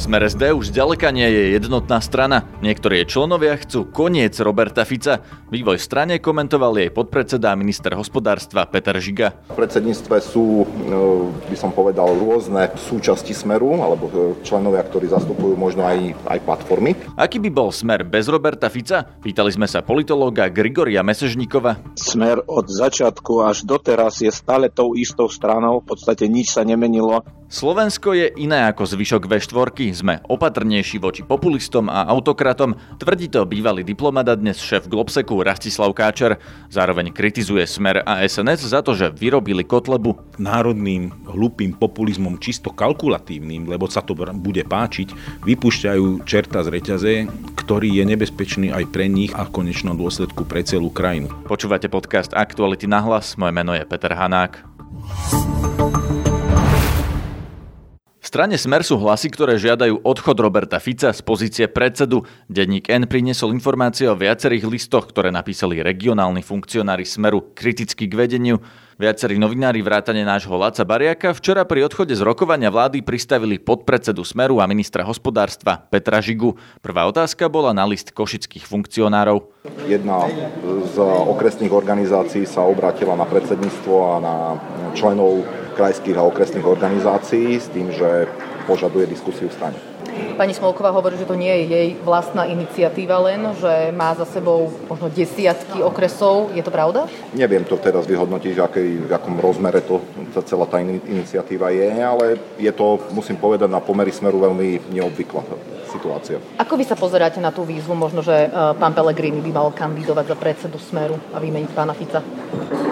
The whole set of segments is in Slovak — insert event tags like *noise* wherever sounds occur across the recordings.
Smer SD už zďaleka nie je jednotná strana. Niektorí členovia chcú koniec Roberta Fica. Vývoj v strane komentoval jej podpredseda a minister hospodárstva Peter Žiga. V predsedníctve sú, e, by som povedal, rôzne súčasti Smeru, alebo e, členovia, ktorí zastupujú možno aj, aj platformy. Aký by bol Smer bez Roberta Fica? Pýtali sme sa politológa Grigoria Mesežníkova. Smer od začiatku až doteraz je stále tou istou stranou, v podstate nič sa nemenilo. Slovensko je iné ako zvyšok V4. Sme opatrnejší voči populistom a autokratom, tvrdí to bývalý diplomat a dnes šéf Globseku Rastislav Káčer. Zároveň kritizuje Smer a SNS za to, že vyrobili Kotlebu. Národným hlupým populizmom čisto kalkulatívnym, lebo sa to bude páčiť, vypúšťajú čerta z reťaze, ktorý je nebezpečný aj pre nich a v konečnom dôsledku pre celú krajinu. Počúvate podcast Aktuality na hlas, moje meno je Peter Hanák strane Smer sú hlasy, ktoré žiadajú odchod Roberta Fica z pozície predsedu. Denník N priniesol informácie o viacerých listoch, ktoré napísali regionálni funkcionári Smeru kriticky k vedeniu. Viacerí novinári vrátane nášho Laca Bariaka včera pri odchode z rokovania vlády pristavili podpredsedu Smeru a ministra hospodárstva Petra Žigu. Prvá otázka bola na list košických funkcionárov. Jedna z okresných organizácií sa obrátila na predsedníctvo a na členov krajských a okresných organizácií s tým, že požaduje diskusiu v strane. Pani Smolková hovorí, že to nie je jej vlastná iniciatíva len, že má za sebou možno desiatky okresov. Je to pravda? Neviem to teraz vyhodnotiť, v, akej, v akom rozmere to, celá tá iniciatíva je, ale je to, musím povedať, na pomery smeru veľmi neobvyklá situácia. Ako vy sa pozeráte na tú výzvu, možno, že e, pán Pellegrini by mal kandidovať za predsedu Smeru a vymeniť pána Fica?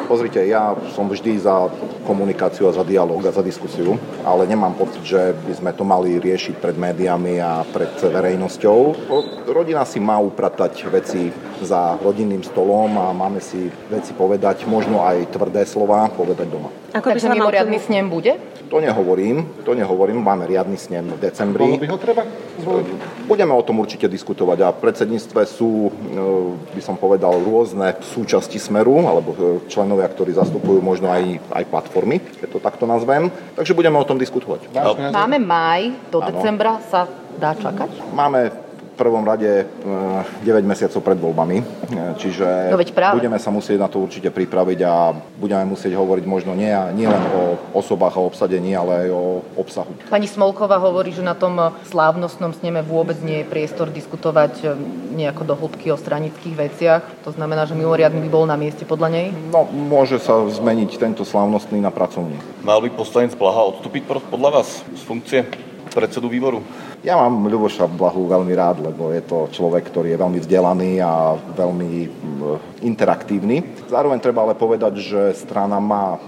Pozrite, ja som vždy za komunikáciu a za dialog a za diskusiu, ale nemám pocit, že by sme to mali riešiť pred médiami a pred verejnosťou. Rodina si má upratať veci za rodinným stolom a máme si veci povedať, možno aj tvrdé slova povedať doma. Ako by sa mimoriadný snem bude? To nehovorím, to nehovorím, máme riadny snem v decembri. Bolo by ho treba Budeme o tom určite diskutovať a v predsedníctve sú, e, by som povedal, rôzne súčasti Smeru, alebo e, členovia, ktorí zastupujú možno aj, aj platformy, keď to takto nazvem. Takže budeme o tom diskutovať. Máme maj, do decembra sa dá čakať? Máme prvom rade 9 eh, mesiacov pred voľbami, eh, čiže no budeme sa musieť na to určite pripraviť a budeme musieť hovoriť možno nie, nie len o osobách a obsadení, ale aj o obsahu. Pani Smolková hovorí, že na tom slávnostnom sneme vôbec nie je priestor diskutovať nejako do hĺbky o stranických veciach. To znamená, že mimoriadný by bol na mieste podľa nej? No, môže sa zmeniť tento slávnostný na pracovný. Mal by poslanec Blaha odstúpiť podľa vás z funkcie predsedu výboru? Ja mám Ľuboša Blahu veľmi rád, lebo je to človek, ktorý je veľmi vzdelaný a veľmi interaktívny. Zároveň treba ale povedať, že strana má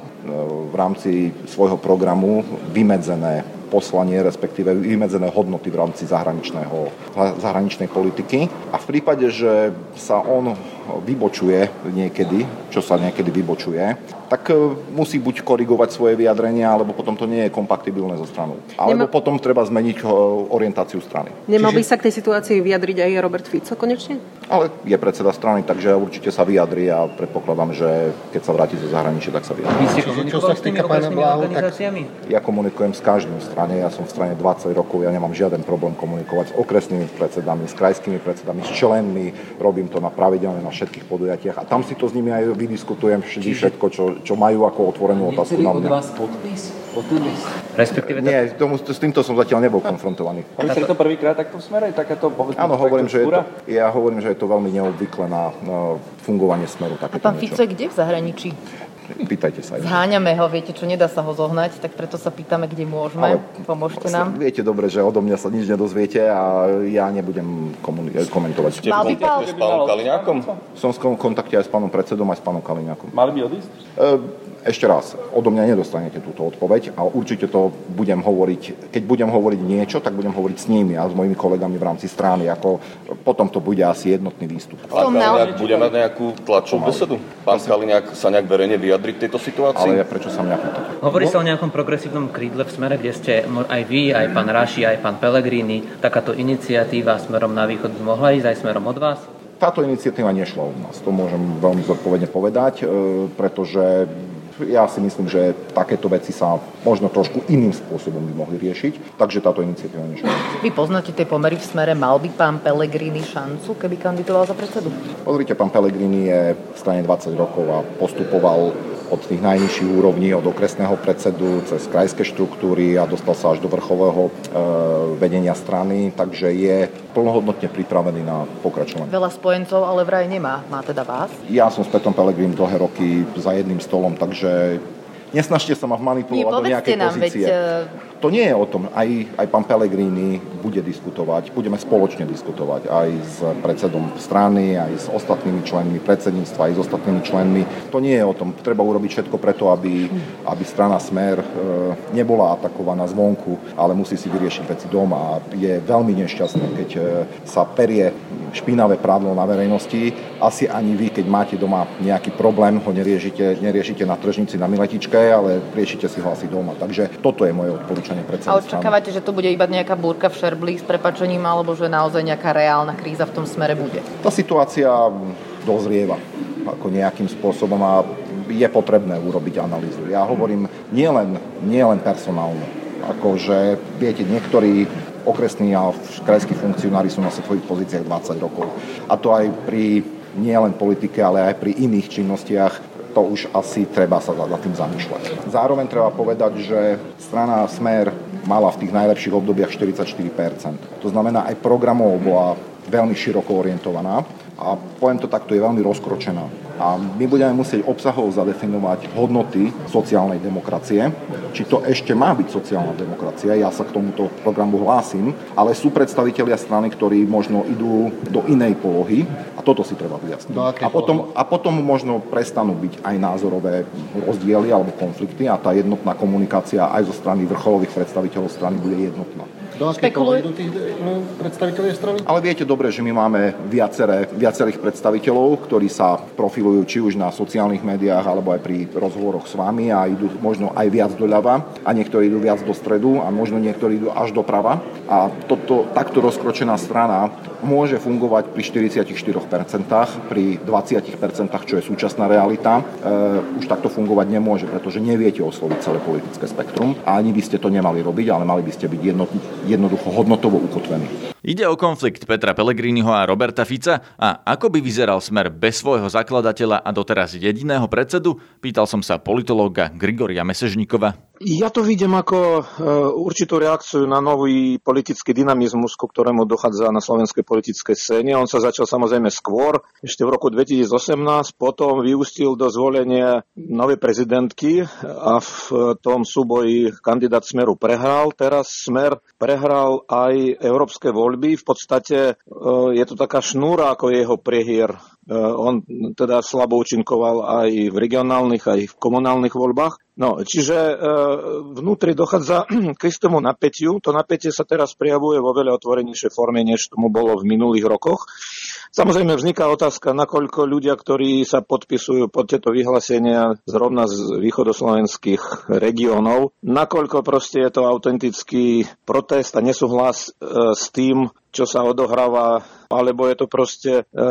v rámci svojho programu vymedzené poslanie, respektíve vymedzené hodnoty v rámci zahraničného, zahraničnej politiky. A v prípade, že sa on vybočuje niekedy, čo sa niekedy vybočuje, tak e, musí buď korigovať svoje vyjadrenia, alebo potom to nie je kompatibilné so stranou. Alebo Nemá... potom treba zmeniť e, orientáciu strany. Nemal by sa k tej situácii vyjadriť aj Robert Fico konečne? Ale je predseda strany, takže určite sa vyjadri a predpokladám, že keď sa vráti zo zahraničia, tak sa vyjadri. Vy ste komunikovali s tými organizáciami? Ja komunikujem s každým stranou strane. Ja som v strane 20 rokov, ja nemám žiaden problém komunikovať s okresnými predsedami, s krajskými predsedami, s členmi. Robím to na pravidelne na všetkých podujatiach a tam si to s nimi aj vydiskutujem vždy všetko, čo, čo majú ako otvorenú otázku na mňa. Respektíve... Nie, tomu, s týmto som zatiaľ nebol konfrontovaný. Hovoríte to prvýkrát takto v smere? Takéto, Áno, hovorím, že je to, ja hovorím, že je to veľmi neobvyklé na, fungovanie smeru. A pán Fico je kde v zahraničí? Pýtajte sa. Zháňame ho, viete čo, nedá sa ho zohnať, tak preto sa pýtame, kde môžeme. Ale Pomôžte nám. Viete dobre, že odo mňa sa nič nedozviete a ja nebudem komuni- komentovať. Ste v kontakte s pánom Kaliňákom? Som v kontakte aj s pánom predsedom, aj s pánom Kaliňákom. Mali by odísť? E, ešte raz, odo mňa nedostanete túto odpoveď a určite to budem hovoriť, keď budem hovoriť niečo, tak budem hovoriť s nimi a s mojimi kolegami v rámci strany, ako potom to bude asi jednotný výstup. Pán Kaliňák bude mať nejakú tlačovú besedu? Pán Kaliňák sa nejak verejne vyjadri k tejto situácii? Ale ja prečo sa mňa pýtate? Hovorí sa o nejakom progresívnom krídle v smere, kde ste aj vy, aj pán Raši, aj pán Pellegrini, takáto iniciatíva smerom na východ by mohla ísť aj smerom od vás? Táto iniciatíva nešla od nás, to môžem veľmi zodpovedne povedať, e, pretože Ja si myslím, že takéto veci sa možno trošku iným spôsobom by mohli riešiť, takže táto iniciatíva niečo. Vy poznáte tie pomery v smere, mal by pán Pellegrini šancu, keby kandidoval za predsedu? Pozrite, pán Pellegrini je v strane 20 rokov a postupoval od tých najnižších úrovní, od okresného predsedu cez krajské štruktúry a dostal sa až do vrchového e, vedenia strany, takže je plnohodnotne pripravený na pokračovanie. Veľa spojencov ale vraj nemá. Má teda vás? Ja som s Petom Pelegrim dlhé roky za jedným stolom, takže nesnažte sa ma manipulovať do nejakej nám, pozície. Veď, to nie je o tom. Aj, aj pán Pellegrini bude diskutovať, budeme spoločne diskutovať aj s predsedom strany, aj s ostatnými členmi predsedníctva, aj s ostatnými členmi. To nie je o tom. Treba urobiť všetko preto, aby, aby strana Smer e, nebola atakovaná zvonku, ale musí si vyriešiť veci doma. Je veľmi nešťastné, keď e, sa perie špinavé prádlo na verejnosti. Asi ani vy, keď máte doma nejaký problém, ho neriešite, neriešite na tržnici na Miletičke, ale riešite si ho asi doma. Takže toto je moje odporúčanie predsa. A očakávate, že to bude iba nejaká búrka v Šerbli s prepačením, alebo že naozaj nejaká reálna kríza v tom smere bude? Tá situácia dozrieva ako nejakým spôsobom a je potrebné urobiť analýzu. Ja hovorím nielen, nielen personálne, akože viete, niektorí okresní a krajskí funkcionári sú na svojich pozíciách 20 rokov. A to aj pri nielen politike, ale aj pri iných činnostiach to už asi treba sa za tým zamýšľať. Zároveň treba povedať, že strana Smer mala v tých najlepších obdobiach 44%. To znamená, aj programov bola veľmi široko orientovaná a poviem to takto, je veľmi rozkročená. A my budeme musieť obsahov zadefinovať hodnoty sociálnej demokracie. Či to ešte má byť sociálna demokracia, ja sa k tomuto programu hlásim, ale sú predstavitelia strany, ktorí možno idú do inej polohy a toto si treba vyjasniť. A potom, a potom možno prestanú byť aj názorové rozdiely alebo konflikty a tá jednotná komunikácia aj zo strany vrcholových predstaviteľov strany bude jednotná. Do akej idú tých no, predstaviteľov strany? Ale viete dobre, že my máme viaceré, viacerých predstaviteľov, ktorí sa profilujú či už na sociálnych médiách, alebo aj pri rozhovoroch s vami a idú možno aj viac doľava a niektorí idú viac do stredu a možno niektorí idú až doprava. A toto, takto rozkročená strana môže fungovať pri 44%, pri 20%, čo je súčasná realita. E, už takto fungovať nemôže, pretože neviete osloviť celé politické spektrum a ani by ste to nemali robiť, ale mali by ste byť jednotní jednoducho hodnotovo ukotvený. Ide o konflikt Petra Pellegriniho a Roberta Fica a ako by vyzeral smer bez svojho zakladateľa a doteraz jediného predsedu? Pýtal som sa politológa Grigoria Mesežníkova. Ja to vidím ako e, určitú reakciu na nový politický dynamizmus, ku ktorému dochádza na slovenskej politickej scéne. On sa začal samozrejme skôr, ešte v roku 2018, potom vyústil do zvolenia novej prezidentky a v tom súboji kandidát Smeru prehral. Teraz Smer prehral aj európske voľby. V podstate e, je to taká šnúra ako jeho prehier Eh, on teda slabo účinkoval aj v regionálnych, aj v komunálnych voľbách. No, čiže eh, vnútri dochádza *clears throat* k istému napätiu. To napätie sa teraz prijavuje vo veľa otvorenejšej forme, než tomu bolo v minulých rokoch. Samozrejme vzniká otázka, nakoľko ľudia, ktorí sa podpisujú pod tieto vyhlásenia zrovna z východoslovenských regiónov, nakoľko proste je to autentický protest a nesúhlas e, s tým, čo sa odohráva, alebo je to proste e,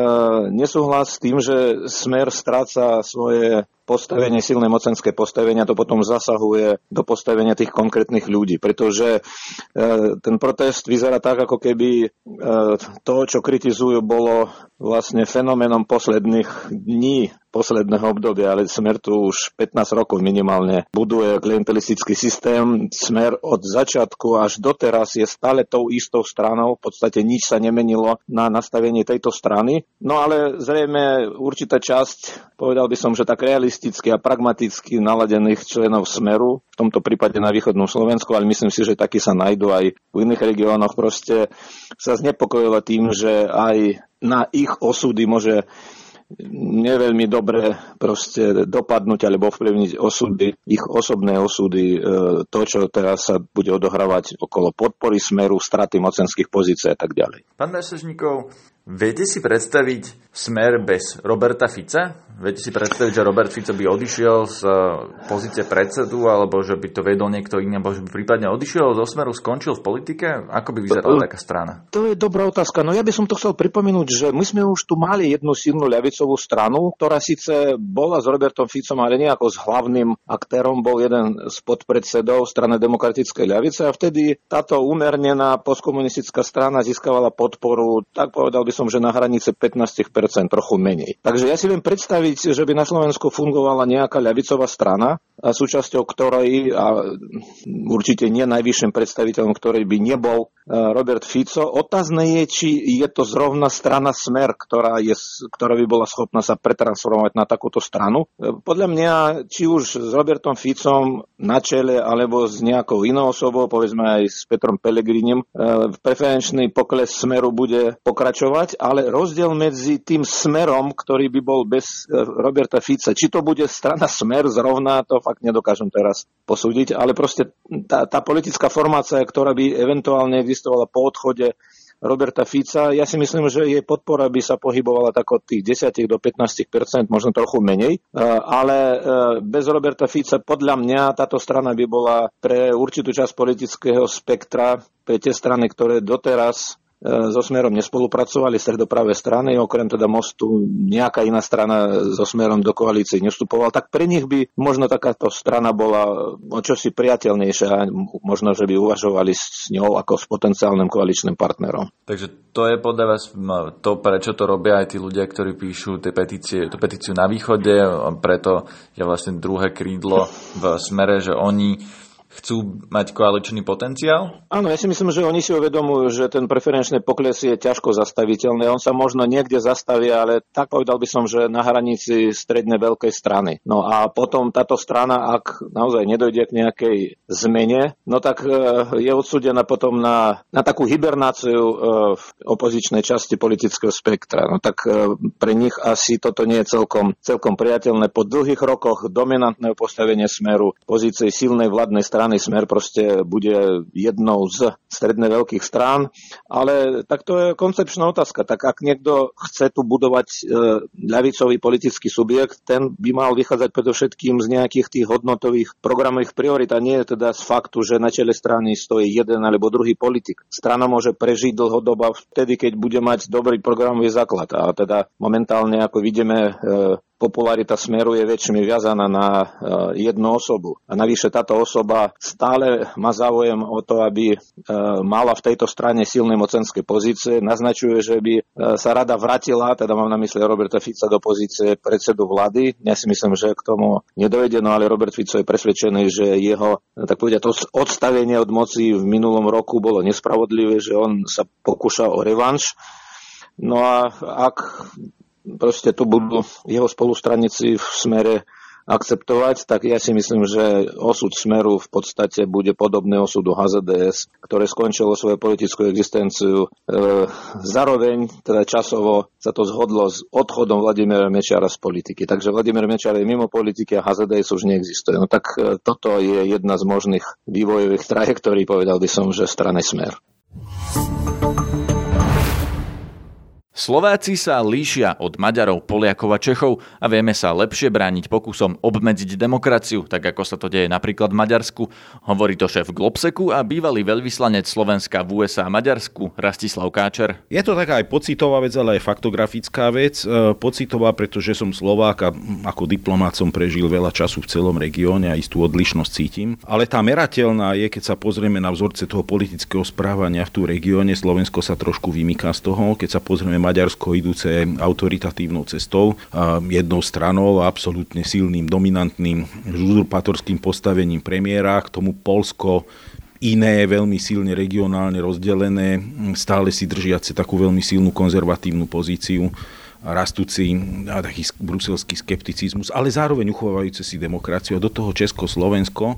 nesúhlas s tým, že smer stráca svoje postavenie, silné mocenské postavenia, to potom zasahuje do postavenia tých konkrétnych ľudí, pretože e, ten protest vyzerá tak, ako keby e, to, čo kritizujú, bolo vlastne fenoménom posledných dní posledného obdobia, ale Smer tu už 15 rokov minimálne buduje klientelistický systém. Smer od začiatku až doteraz je stále tou istou stranou, v podstate nič sa nemenilo na nastavenie tejto strany. No ale zrejme určitá časť, povedal by som, že tak realisticky a pragmaticky naladených členov Smeru, v tomto prípade na východnom Slovensku, ale myslím si, že takí sa nájdú aj v iných regiónoch, proste sa znepokojilo tým, že aj na ich osudy môže neveľmi dobre proste dopadnúť alebo ovplyvniť osudy, ich osobné osudy, e, to, čo teraz sa bude odohrávať okolo podpory smeru, straty mocenských pozícií a tak ďalej. Pán Mesežníkov, Viete si predstaviť smer bez Roberta Fica? Viete si predstaviť, že Robert Fico by odišiel z e, pozície predsedu, alebo že by to vedol niekto iný, alebo že by prípadne odišiel zo smeru, skončil v politike? Ako by vyzerala taká strana? To je dobrá otázka. No ja by som to chcel pripomenúť, že my sme už tu mali jednu silnú ľavicovú stranu, ktorá síce bola s Robertom Ficom, ale nejako s hlavným aktérom, bol jeden z podpredsedov strany demokratickej ľavice a vtedy táto umernená postkomunistická strana získavala podporu, tak povedal by som, že na hranice 15%, trochu menej. Takže ja si viem predstaviť, že by na Slovensku fungovala nejaká ľavicová strana, a súčasťou ktorej, a určite nie najvyšším predstaviteľom ktorej by nebol e, Robert Fico. Otázne je, či je to zrovna strana Smer, ktorá, je, ktorá by bola schopná sa pretransformovať na takúto stranu. E, podľa mňa, či už s Robertom Ficom na čele, alebo s nejakou inou osobou, povedzme aj s Petrom Pelegrinim, e, preferenčný pokles Smeru bude pokračovať, ale rozdiel medzi tým Smerom, ktorý by bol bez Roberta Fica, či to bude strana Smer zrovna, to fakt nedokážem teraz posúdiť, ale proste tá, tá politická formácia, ktorá by eventuálne existovala po odchode Roberta Fica. Ja si myslím, že jej podpora by sa pohybovala tak od tých 10 do 15% možno trochu menej, ale e, bez Roberta Fica podľa mňa táto strana by bola pre určitú časť politického spektra, pre tie strany, ktoré doteraz so Smerom nespolupracovali, stredopravé strany, okrem teda Mostu nejaká iná strana so Smerom do koalície nestupovala, tak pre nich by možno takáto strana bola o čosi priateľnejšia a možno, že by uvažovali s ňou ako s potenciálnym koaličným partnerom. Takže to je podľa vás to, prečo to robia aj tí ľudia, ktorí píšu tie petície, tú petíciu na východe, preto je vlastne druhé krídlo v smere, že oni chcú mať koaličný potenciál? Áno, ja si myslím, že oni si uvedomujú, že ten preferenčný pokles je ťažko zastaviteľný. On sa možno niekde zastaví, ale tak povedal by som, že na hranici stredne veľkej strany. No a potom táto strana, ak naozaj nedojde k nejakej zmene, no tak e, je odsúdená potom na, na takú hibernáciu e, v opozičnej časti politického spektra. No tak e, pre nich asi toto nie je celkom, celkom priateľné. Po dlhých rokoch dominantného postavenia smeru, pozície silnej vládnej strany strany Smer proste bude jednou z stredne veľkých strán, ale tak to je koncepčná otázka. Tak ak niekto chce tu budovať e, ľavicový politický subjekt, ten by mal vychádzať predovšetkým z nejakých tých hodnotových programových priorit a nie teda z faktu, že na čele strany stojí jeden alebo druhý politik. Strana môže prežiť dlhodobo vtedy, keď bude mať dobrý programový základ. A teda momentálne, ako vidíme, e, popularita Smeru je väčšmi viazaná na e, jednu osobu. A navyše táto osoba stále má záujem o to, aby e, mala v tejto strane silné mocenské pozície. Naznačuje, že by e, sa rada vrátila, teda mám na mysli Roberta Fica do pozície predsedu vlády. Ja si myslím, že k tomu nedojde, no ale Robert Fico je presvedčený, že jeho, tak povedať, odstavenie od moci v minulom roku bolo nespravodlivé, že on sa pokúša o revanš. No a ak proste tu budú jeho spolustranici v smere akceptovať, tak ja si myslím, že osud Smeru v podstate bude podobný osudu HZDS, ktoré skončilo svoju politickú existenciu. E, zároveň, teda časovo, sa to zhodlo s odchodom Vladimíra Mečiara z politiky. Takže Vladimír Mečiar je mimo politiky a HZDS už neexistuje. No tak e, toto je jedna z možných vývojových trajektórií, povedal by som, že strane Smer. Slováci sa líšia od Maďarov, Poliakov a Čechov a vieme sa lepšie brániť pokusom obmedziť demokraciu, tak ako sa to deje napríklad v Maďarsku. Hovorí to šéf Globseku a bývalý veľvyslanec Slovenska v USA a Maďarsku Rastislav Káčer. Je to taká aj pocitová vec, ale aj faktografická vec. E, pocitová, pretože som Slovák a ako diplomát som prežil veľa času v celom regióne a istú odlišnosť cítim. Ale tá merateľná je, keď sa pozrieme na vzorce toho politického správania v tú regióne, Slovensko sa trošku vymýka z toho, keď sa pozrieme Maďarsko idúce autoritatívnou cestou, jednou stranou a absolútne silným, dominantným, uzurpatorským postavením premiéra, k tomu Polsko iné, veľmi silne regionálne rozdelené, stále si držiace takú veľmi silnú konzervatívnu pozíciu rastúci a taký bruselský skepticizmus, ale zároveň uchovávajúce si demokraciu. A do toho Česko-Slovensko,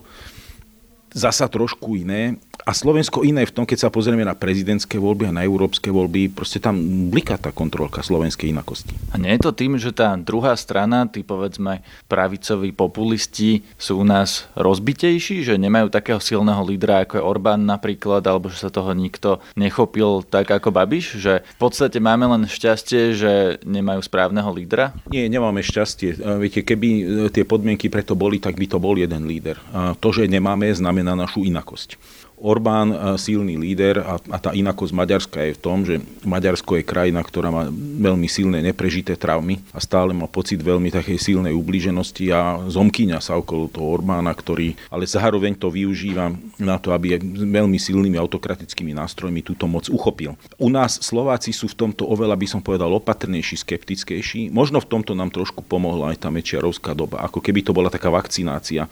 zasa trošku iné, A Slovensko iné v tom, keď sa pozrieme na prezidentské voľby a na európske voľby, proste tam bliká tá kontrolka slovenskej inakosti. A nie je to tým, že tá druhá strana, tí povedzme pravicoví populisti sú u nás rozbitejší, že nemajú takého silného lídra ako je Orbán napríklad, alebo že sa toho nikto nechopil tak ako Babiš, že v podstate máme len šťastie, že nemajú správneho lídra? Nie, nemáme šťastie. Viete, keby e, tie podmienky preto boli, tak by to bol jeden líder. To, že nemáme, znamená našu inakosť. Orbán e, silný líder a, a tá inakosť Maďarska je v tom, že Maďarsko je krajina, ktorá má veľmi silné neprežité traumy a stále má pocit veľmi takej silnej ublíženosti a zomkýňa sa okolo toho Orbána, ktorý ale zároveň to využíva na to, aby veľmi silnými autokratickými nástrojmi túto moc uchopil. U nás Slováci sú v tomto oveľa, by som povedal, opatrnejší, skeptickejší. Možno v tomto nám trošku pomohla aj tá mečiarovská doba, ako keby to bola taká vakcinácia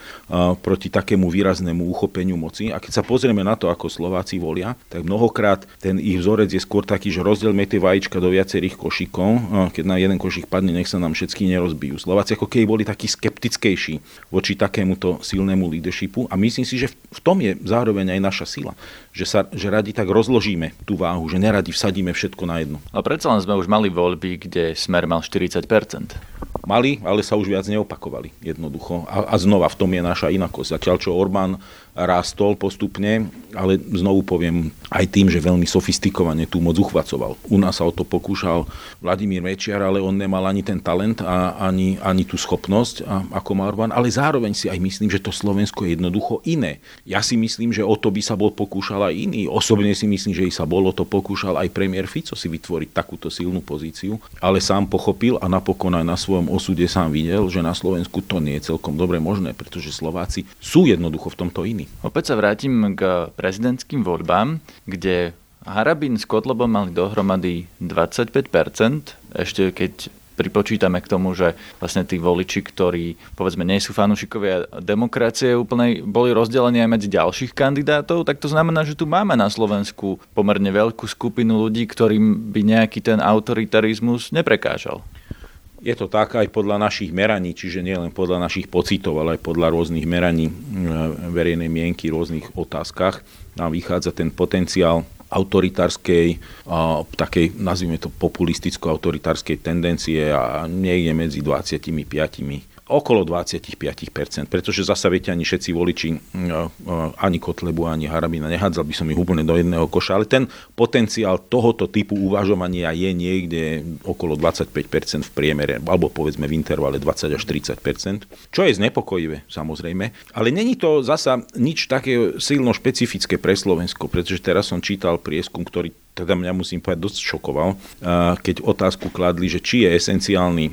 proti takému výraznému uchopeniu moci. A keď sa pozrieme pozrieme na to, ako Slováci volia, tak mnohokrát ten ich vzorec je skôr taký, že rozdielme tie vajíčka do viacerých košíkov. Keď na jeden košík padne, nech sa nám všetky nerozbijú. Slováci ako keby boli takí skeptickejší voči takémuto silnému leadershipu a myslím si, že v tom je zároveň aj naša sila. Že, sa, že radi tak rozložíme tú váhu, že neradi vsadíme všetko na jedno. A predsa len sme už mali voľby, kde Smer mal 40%. Mali, ale sa už viac neopakovali jednoducho. A, a znova v tom je naša inakosť. Zatiaľ, čo Orbán rástol postupne, ale znovu poviem aj tým, že veľmi sofistikovane tú moc uchvacoval. U nás sa o to pokúšal Vladimír Mečiar, ale on nemal ani ten talent a ani, ani tú schopnosť a, ako Marvan, ale zároveň si aj myslím, že to Slovensko je jednoducho iné. Ja si myslím, že o to by sa bol pokúšal aj iný. Osobne si myslím, že i sa bolo to pokúšal aj premiér Fico si vytvoriť takúto silnú pozíciu, ale sám pochopil a napokon aj na svojom osude sám videl, že na Slovensku to nie je celkom dobre možné, pretože Slováci sú jednoducho v tomto iní. Opäť sa vrátim k prezidentským voľbám, kde Harabin s Kotlobom mali dohromady 25%, ešte keď pripočítame k tomu, že vlastne tí voliči, ktorí povedzme nie sú fanúšikovia demokracie úplnej, boli rozdelení aj medzi ďalších kandidátov, tak to znamená, že tu máme na Slovensku pomerne veľkú skupinu ľudí, ktorým by nejaký ten autoritarizmus neprekážal. Je to tak aj podľa našich meraní, čiže nie len podľa našich pocitov, ale aj podľa rôznych meraní e, verejnej mienky, rôznych otázkach. Nám vychádza ten potenciál autoritárskej, takej, nazvime to populisticko-autoritárskej tendencie a niekde medzi 25 okolo 25%, pretože zasa viete, ani všetci voliči, ani Kotlebu, ani Harabina, nehádzal by som ich úplne do jedného koša, ale ten potenciál tohoto typu uvažovania je niekde okolo 25% v priemere, alebo povedzme v intervale 20 až 30%, čo je znepokojivé, samozrejme, ale není to zasa nič také silno špecifické pre Slovensko, pretože teraz som čítal prieskum, ktorý teda mňa musím povedať dosť šokoval, keď otázku kladli, že či je esenciálny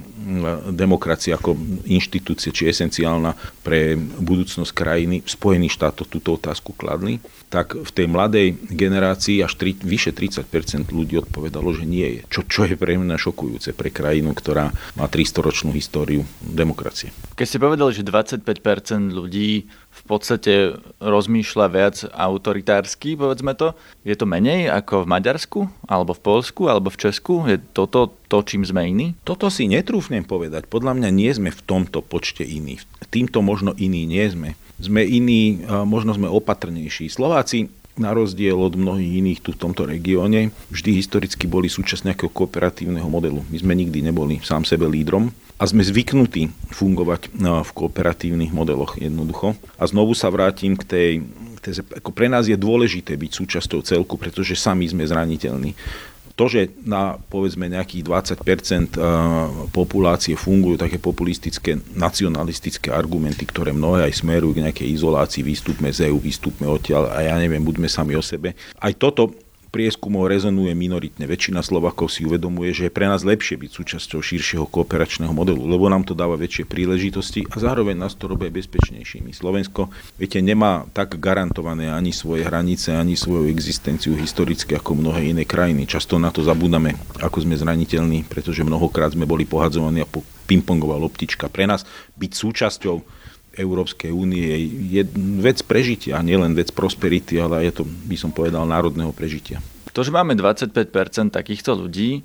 demokracia ako inštitúcia, či je esenciálna pre budúcnosť krajiny. Spojených štátov túto otázku kladli tak v tej mladej generácii až tri, vyše 30% ľudí odpovedalo, že nie je. Čo, čo je pre mňa šokujúce pre krajinu, ktorá má 300-ročnú históriu demokracie. Keď ste povedali, že 25% ľudí v podstate rozmýšľa viac autoritársky, povedzme to. Je to menej ako v Maďarsku, alebo v Polsku, alebo v Česku? Je toto to, čím sme iní? Toto si netrúfnem povedať. Podľa mňa nie sme v tomto počte iní. Týmto možno iní nie sme sme iní, možno sme opatrnejší. Slováci na rozdiel od mnohých iných tu v tomto regióne, vždy historicky boli súčasť nejakého kooperatívneho modelu. My sme nikdy neboli sám sebe lídrom a sme zvyknutí fungovať v kooperatívnych modeloch jednoducho. A znovu sa vrátim k tej, tej ako pre nás je dôležité byť súčasťou celku, pretože sami sme zraniteľní to, že na povedzme nejakých 20% eh, populácie fungujú také populistické, nacionalistické argumenty, ktoré mnohé aj smerujú k nejakej izolácii, výstupme z EU, výstupme odtiaľ a ja neviem, buďme sami o sebe. Aj toto prieskumov rezonuje minoritne. Väčšina Slovakov si uvedomuje, že je pre nás lepšie byť súčasťou širšieho kooperačného modelu, lebo nám to dáva väčšie príležitosti a zároveň nás to robí bezpečnejšími. Slovensko, viete, nemá tak garantované ani svoje hranice, ani svoju existenciu historicky ako mnohé iné krajiny. Často na to zabúdame, ako sme zraniteľní, pretože mnohokrát sme boli pohadzovaní a pingpongová loptička. Pre nás byť súčasťou Európskej únie je vec prežitia, nielen vec prosperity, ale je to, by som povedal, národného prežitia. To, že máme 25% takýchto ľudí,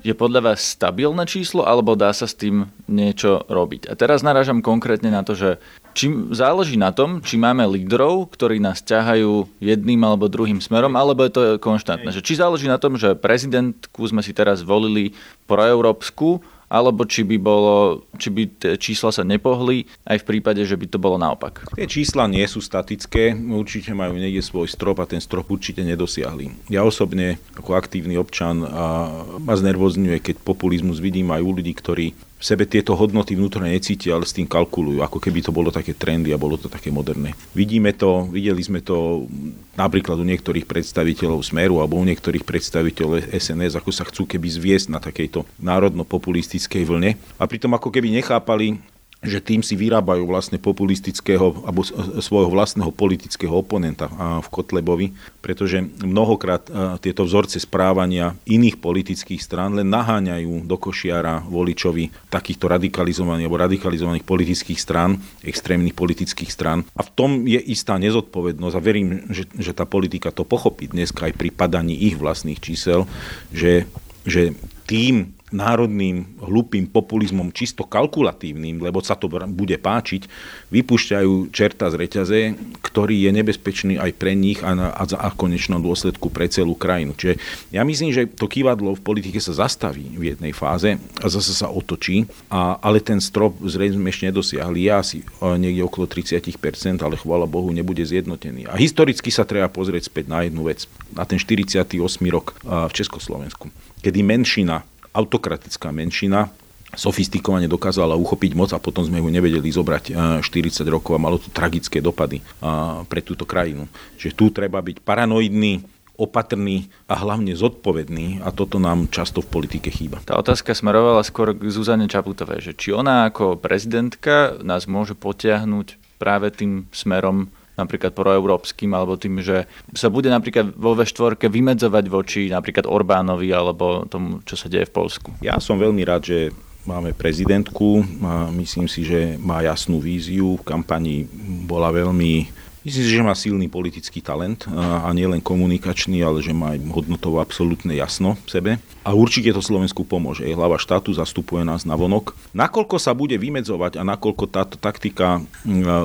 je podľa vás stabilné číslo, alebo dá sa s tým niečo robiť? A teraz narážam konkrétne na to, že Či záleží na tom, či máme lídrov, ktorí nás ťahajú jedným alebo druhým smerom, alebo je to konštantné. Že či záleží na tom, že prezidentku sme si teraz volili proeurópsku, alebo či by, bolo, či by tie čísla sa nepohli, aj v prípade, že by to bolo naopak. Tie čísla nie sú statické, určite majú niekde svoj strop a ten strop určite nedosiahli. Ja osobne ako aktívny občan a ma znervozňuje, keď populizmus vidím aj u ľudí, ktorí v sebe tieto hodnoty vnútorne necítia, ale s tým kalkulujú, ako keby to bolo také trendy a bolo to také moderné. Vidíme to, videli sme to napríklad u niektorých predstaviteľov Smeru alebo u niektorých predstaviteľov SNS, ako sa chcú keby zviesť na takejto národno-populistickej vlne a pritom ako keby nechápali, že tým si vyrábajú vlastne populistického alebo svojho vlastného politického oponenta v Kotlebovi, pretože mnohokrát tieto vzorce správania iných politických strán len naháňajú do košiara voličovi takýchto radikalizovaných alebo radikalizovaných politických strán, extrémnych politických strán. A v tom je istá nezodpovednosť a verím, že, že tá politika to pochopí dneska aj pri padaní ich vlastných čísel, že, že tým národným hlupým populizmom čisto kalkulatívnym, lebo sa to bude páčiť, vypúšťajú čerta z reťaze, ktorý je nebezpečný aj pre nich a, a, a konečnom dôsledku pre celú krajinu. Čiže ja myslím, že to kývadlo v politike sa zastaví v jednej fáze a zase sa otočí, a, ale ten strop zrejme ešte nedosiahli. Ja asi niekde okolo 30%, ale chvála Bohu nebude zjednotený. A historicky sa treba pozrieť späť na jednu vec, na ten 48. rok v Československu, kedy menšina autokratická menšina sofistikovane dokázala uchopiť moc a potom sme ju nevedeli zobrať 40 eh, rokov a malo to tragické dopady eh, pre túto krajinu. Čiže tu treba byť paranoidný, opatrný a hlavne zodpovedný a toto nám často v politike chýba. Tá otázka smerovala skôr k Zuzane Čaputovej, že či ona ako prezidentka nás môže potiahnuť práve tým smerom napríklad proeurópskym, alebo tým, že sa bude napríklad vo V4 vymedzovať voči napríklad Orbánovi alebo tomu, čo sa deje v Polsku? Ja som veľmi rád, že máme prezidentku. Myslím si, že má jasnú víziu. V kampani bola veľmi Myslím že má silný politický talent a nielen komunikačný, ale že má aj hodnotovo absolútne jasno v sebe. A určite to Slovensku pomôže. Je hlava štátu, zastupuje nás na vonok. Nakoľko sa bude vymedzovať a nakoľko táto taktika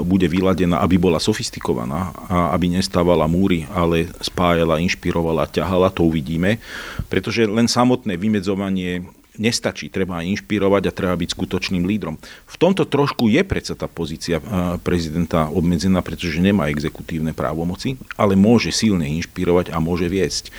bude vyladená, aby bola sofistikovaná a aby nestávala múry, ale spájala, inšpirovala, ťahala, to uvidíme. Pretože len samotné vymedzovanie nestačí, treba inšpirovať a treba byť skutočným lídrom. V tomto trošku je predsa tá pozícia prezidenta obmedzená, pretože nemá exekutívne právomoci, ale môže silne inšpirovať a môže viesť.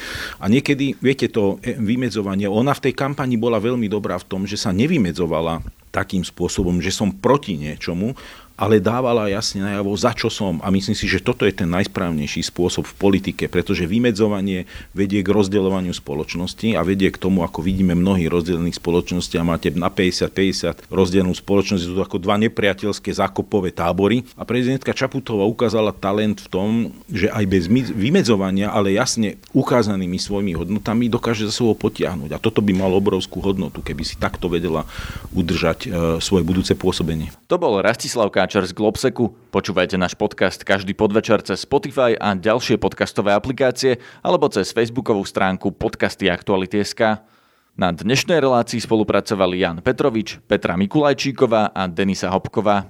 A niekedy, viete, to e, vymedzovanie, ona v tej kampani bola veľmi dobrá v tom, že sa nevymedzovala takým spôsobom, že som proti niečomu, ale dávala jasne najavo, za čo som. A myslím si, že toto je ten najsprávnejší spôsob v politike, pretože vymedzovanie vedie k rozdeľovaniu spoločnosti a vedie k tomu, ako vidíme mnohých rozdelených spoločností a máte na 50-50 rozdelenú spoločnosť, sú to ako dva nepriateľské zákopové tábory. A prezidentka Čaputová ukázala talent v tom, že aj bez vymedzovania, ale jasne ukázanými svojimi hodnotami dokáže za sebou potiahnuť. A toto by malo obrovskú hodnotu, keby si takto vedela udržať e, svoje budúce pôsobenie. To bol Rastislav poslucháčar z Globseku. Počúvajte náš podcast každý podvečer cez Spotify a ďalšie podcastové aplikácie alebo cez facebookovú stránku podcasty Aktuality.sk. Na dnešnej relácii spolupracovali Jan Petrovič, Petra Mikulajčíková a Denisa Hopková.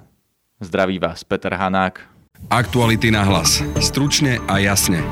Zdraví vás Peter Hanák. Aktuality na hlas. Stručne a jasne.